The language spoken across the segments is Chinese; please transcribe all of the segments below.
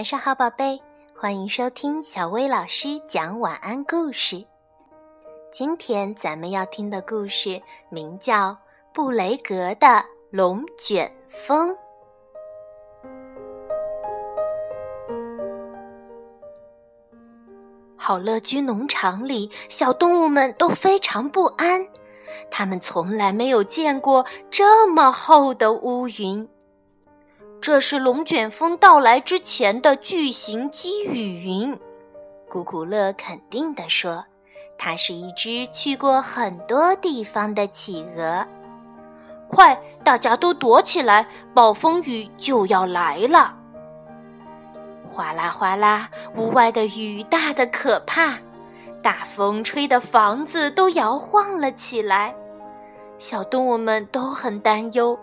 晚上好，宝贝，欢迎收听小薇老师讲晚安故事。今天咱们要听的故事名叫《布雷格的龙卷风》。好乐居农场里，小动物们都非常不安，他们从来没有见过这么厚的乌云。这是龙卷风到来之前的巨型积雨云，古古乐肯定地说：“它是一只去过很多地方的企鹅。”快，大家都躲起来，暴风雨就要来了！哗啦哗啦，屋外的雨大得可怕，大风吹的房子都摇晃了起来。小动物们都很担忧：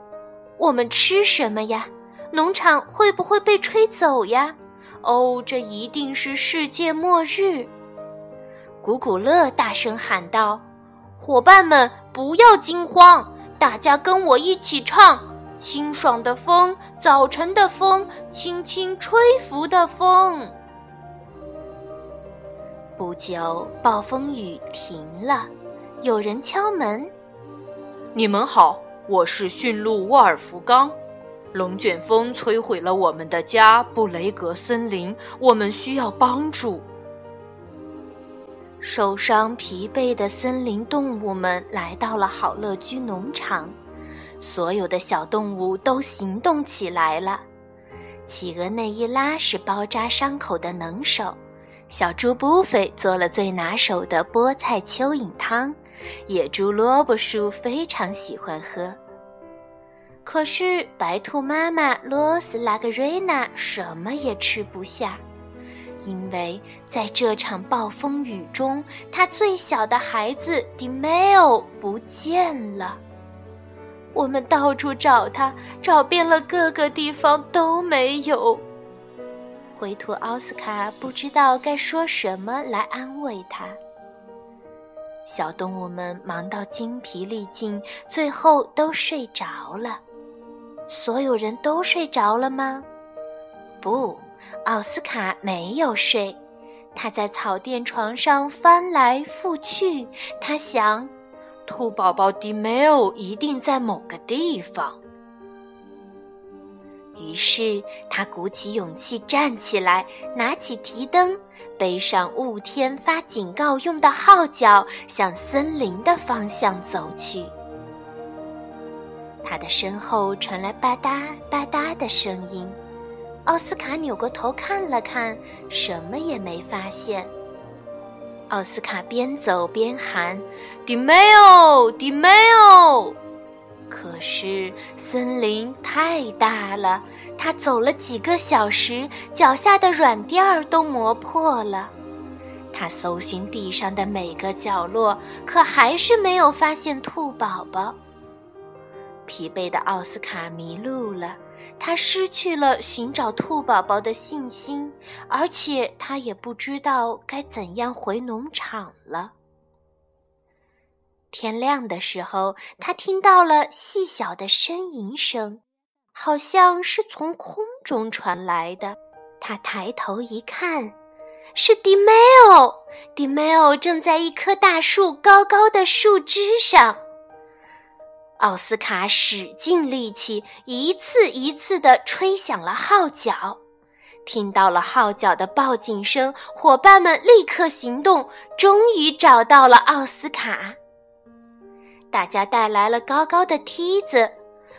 我们吃什么呀？农场会不会被吹走呀？哦，这一定是世界末日！古古乐大声喊道：“伙伴们，不要惊慌，大家跟我一起唱：清爽的风，早晨的风，轻轻吹拂的风。”不久，暴风雨停了，有人敲门：“你们好，我是驯鹿沃尔福冈。”龙卷风摧毁了我们的家——布雷格森林，我们需要帮助。受伤疲惫的森林动物们来到了好乐居农场，所有的小动物都行动起来了。企鹅内伊拉是包扎伤口的能手，小猪布菲做了最拿手的菠菜蚯蚓汤，野猪萝卜叔非常喜欢喝。可是，白兔妈妈罗斯拉格瑞娜什么也吃不下，因为在这场暴风雨中，她最小的孩子迪梅尔不见了。我们到处找他，找遍了各个地方都没有。灰兔奥斯卡不知道该说什么来安慰他。小动物们忙到精疲力尽，最后都睡着了。所有人都睡着了吗？不，奥斯卡没有睡，他在草垫床上翻来覆去。他想，兔宝宝迪梅欧一定在某个地方。于是他鼓起勇气站起来，拿起提灯，背上雾天发警告用的号角，向森林的方向走去。他的身后传来吧嗒吧嗒的声音，奥斯卡扭过头看了看，什么也没发现。奥斯卡边走边喊：“迪梅欧，迪梅欧！”可是森林太大了，他走了几个小时，脚下的软垫儿都磨破了。他搜寻地上的每个角落，可还是没有发现兔宝宝。疲惫的奥斯卡迷路了，他失去了寻找兔宝宝的信心，而且他也不知道该怎样回农场了。天亮的时候，他听到了细小的呻吟声，好像是从空中传来的。他抬头一看，是迪梅欧。迪梅欧正在一棵大树高高的树枝上。奥斯卡使尽力气，一次一次地吹响了号角。听到了号角的报警声，伙伴们立刻行动，终于找到了奥斯卡。大家带来了高高的梯子，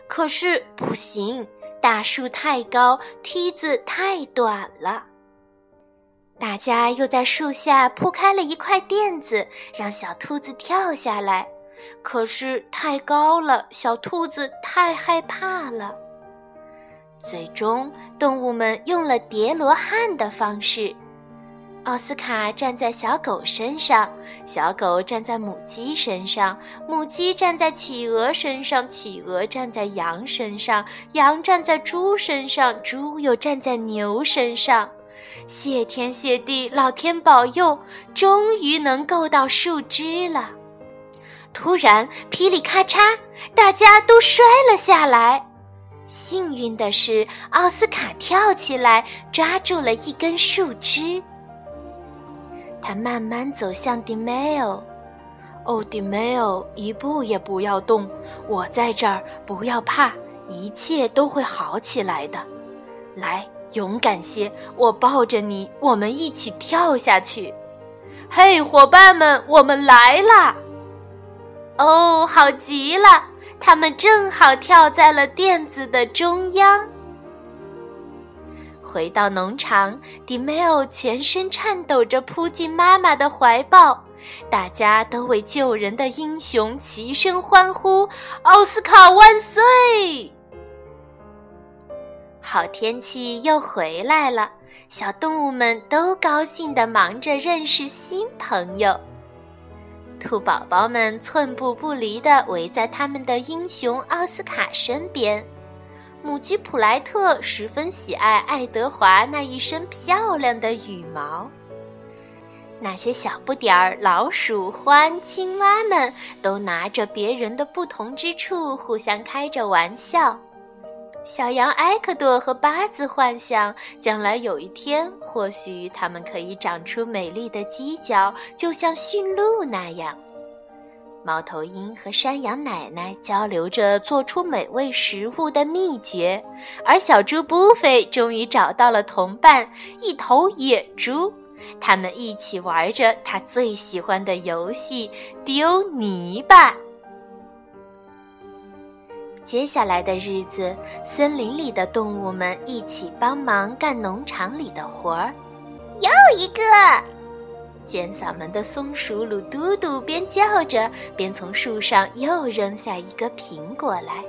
可是不行，大树太高，梯子太短了。大家又在树下铺开了一块垫子，让小兔子跳下来。可是太高了，小兔子太害怕了。最终，动物们用了叠罗汉的方式：奥斯卡站在小狗身上，小狗站在母鸡身上，母鸡站在企鹅身上，企鹅站在羊身上，羊站在猪身上，猪又站在牛身上。谢天谢地，老天保佑，终于能够到树枝了。突然，噼里咔嚓，大家都摔了下来。幸运的是，奥斯卡跳起来抓住了一根树枝。他慢慢走向迪梅欧。哦，迪梅欧，一步也不要动，我在这儿，不要怕，一切都会好起来的。来，勇敢些，我抱着你，我们一起跳下去。嘿，伙伴们，我们来啦！哦，好极了，他们正好跳在了垫子的中央。回到农场，迪梅尔全身颤抖着扑进妈妈的怀抱，大家都为救人的英雄齐声欢呼：“奥斯卡万岁！”好天气又回来了，小动物们都高兴地忙着认识新朋友。兔宝宝们寸步不离地围在他们的英雄奥斯卡身边。母鸡普莱特十分喜爱爱德华那一身漂亮的羽毛。那些小不点儿、老鼠、獾、青蛙们都拿着别人的不同之处互相开着玩笑。小羊埃克多和八字幻想，将来有一天，或许它们可以长出美丽的犄角，就像驯鹿那样。猫头鹰和山羊奶奶交流着做出美味食物的秘诀，而小猪布菲终于找到了同伴——一头野猪。他们一起玩着他最喜欢的游戏——丢泥巴。接下来的日子，森林里的动物们一起帮忙干农场里的活儿。又一个尖嗓门的松鼠鲁嘟嘟边叫着，边从树上又扔下一个苹果来。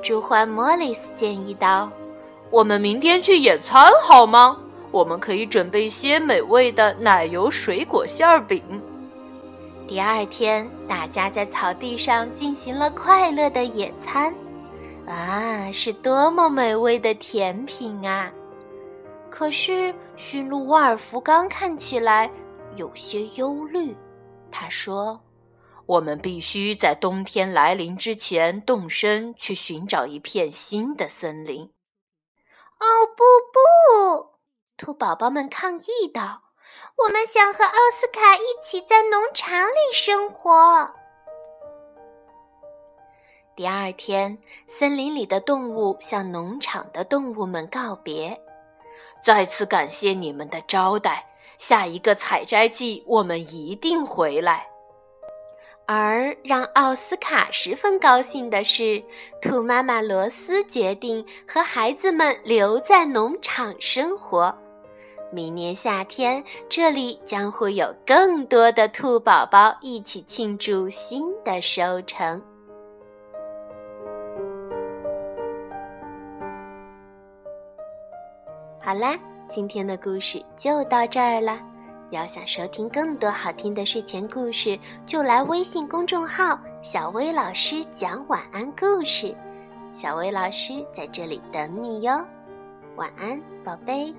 猪獾莫里斯建议道：“我们明天去野餐好吗？我们可以准备一些美味的奶油水果馅饼。”第二天，大家在草地上进行了快乐的野餐，啊，是多么美味的甜品啊！可是驯鹿沃尔夫冈看起来有些忧虑。他说：“我们必须在冬天来临之前动身去寻找一片新的森林。”哦，不不！兔宝宝们抗议道。我们想和奥斯卡一起在农场里生活。第二天，森林里的动物向农场的动物们告别，再次感谢你们的招待。下一个采摘季，我们一定回来。而让奥斯卡十分高兴的是，兔妈妈罗斯决定和孩子们留在农场生活。明年夏天，这里将会有更多的兔宝宝一起庆祝新的收成。好啦，今天的故事就到这儿了。要想收听更多好听的睡前故事，就来微信公众号“小薇老师讲晚安故事”，小薇老师在这里等你哟。晚安，宝贝。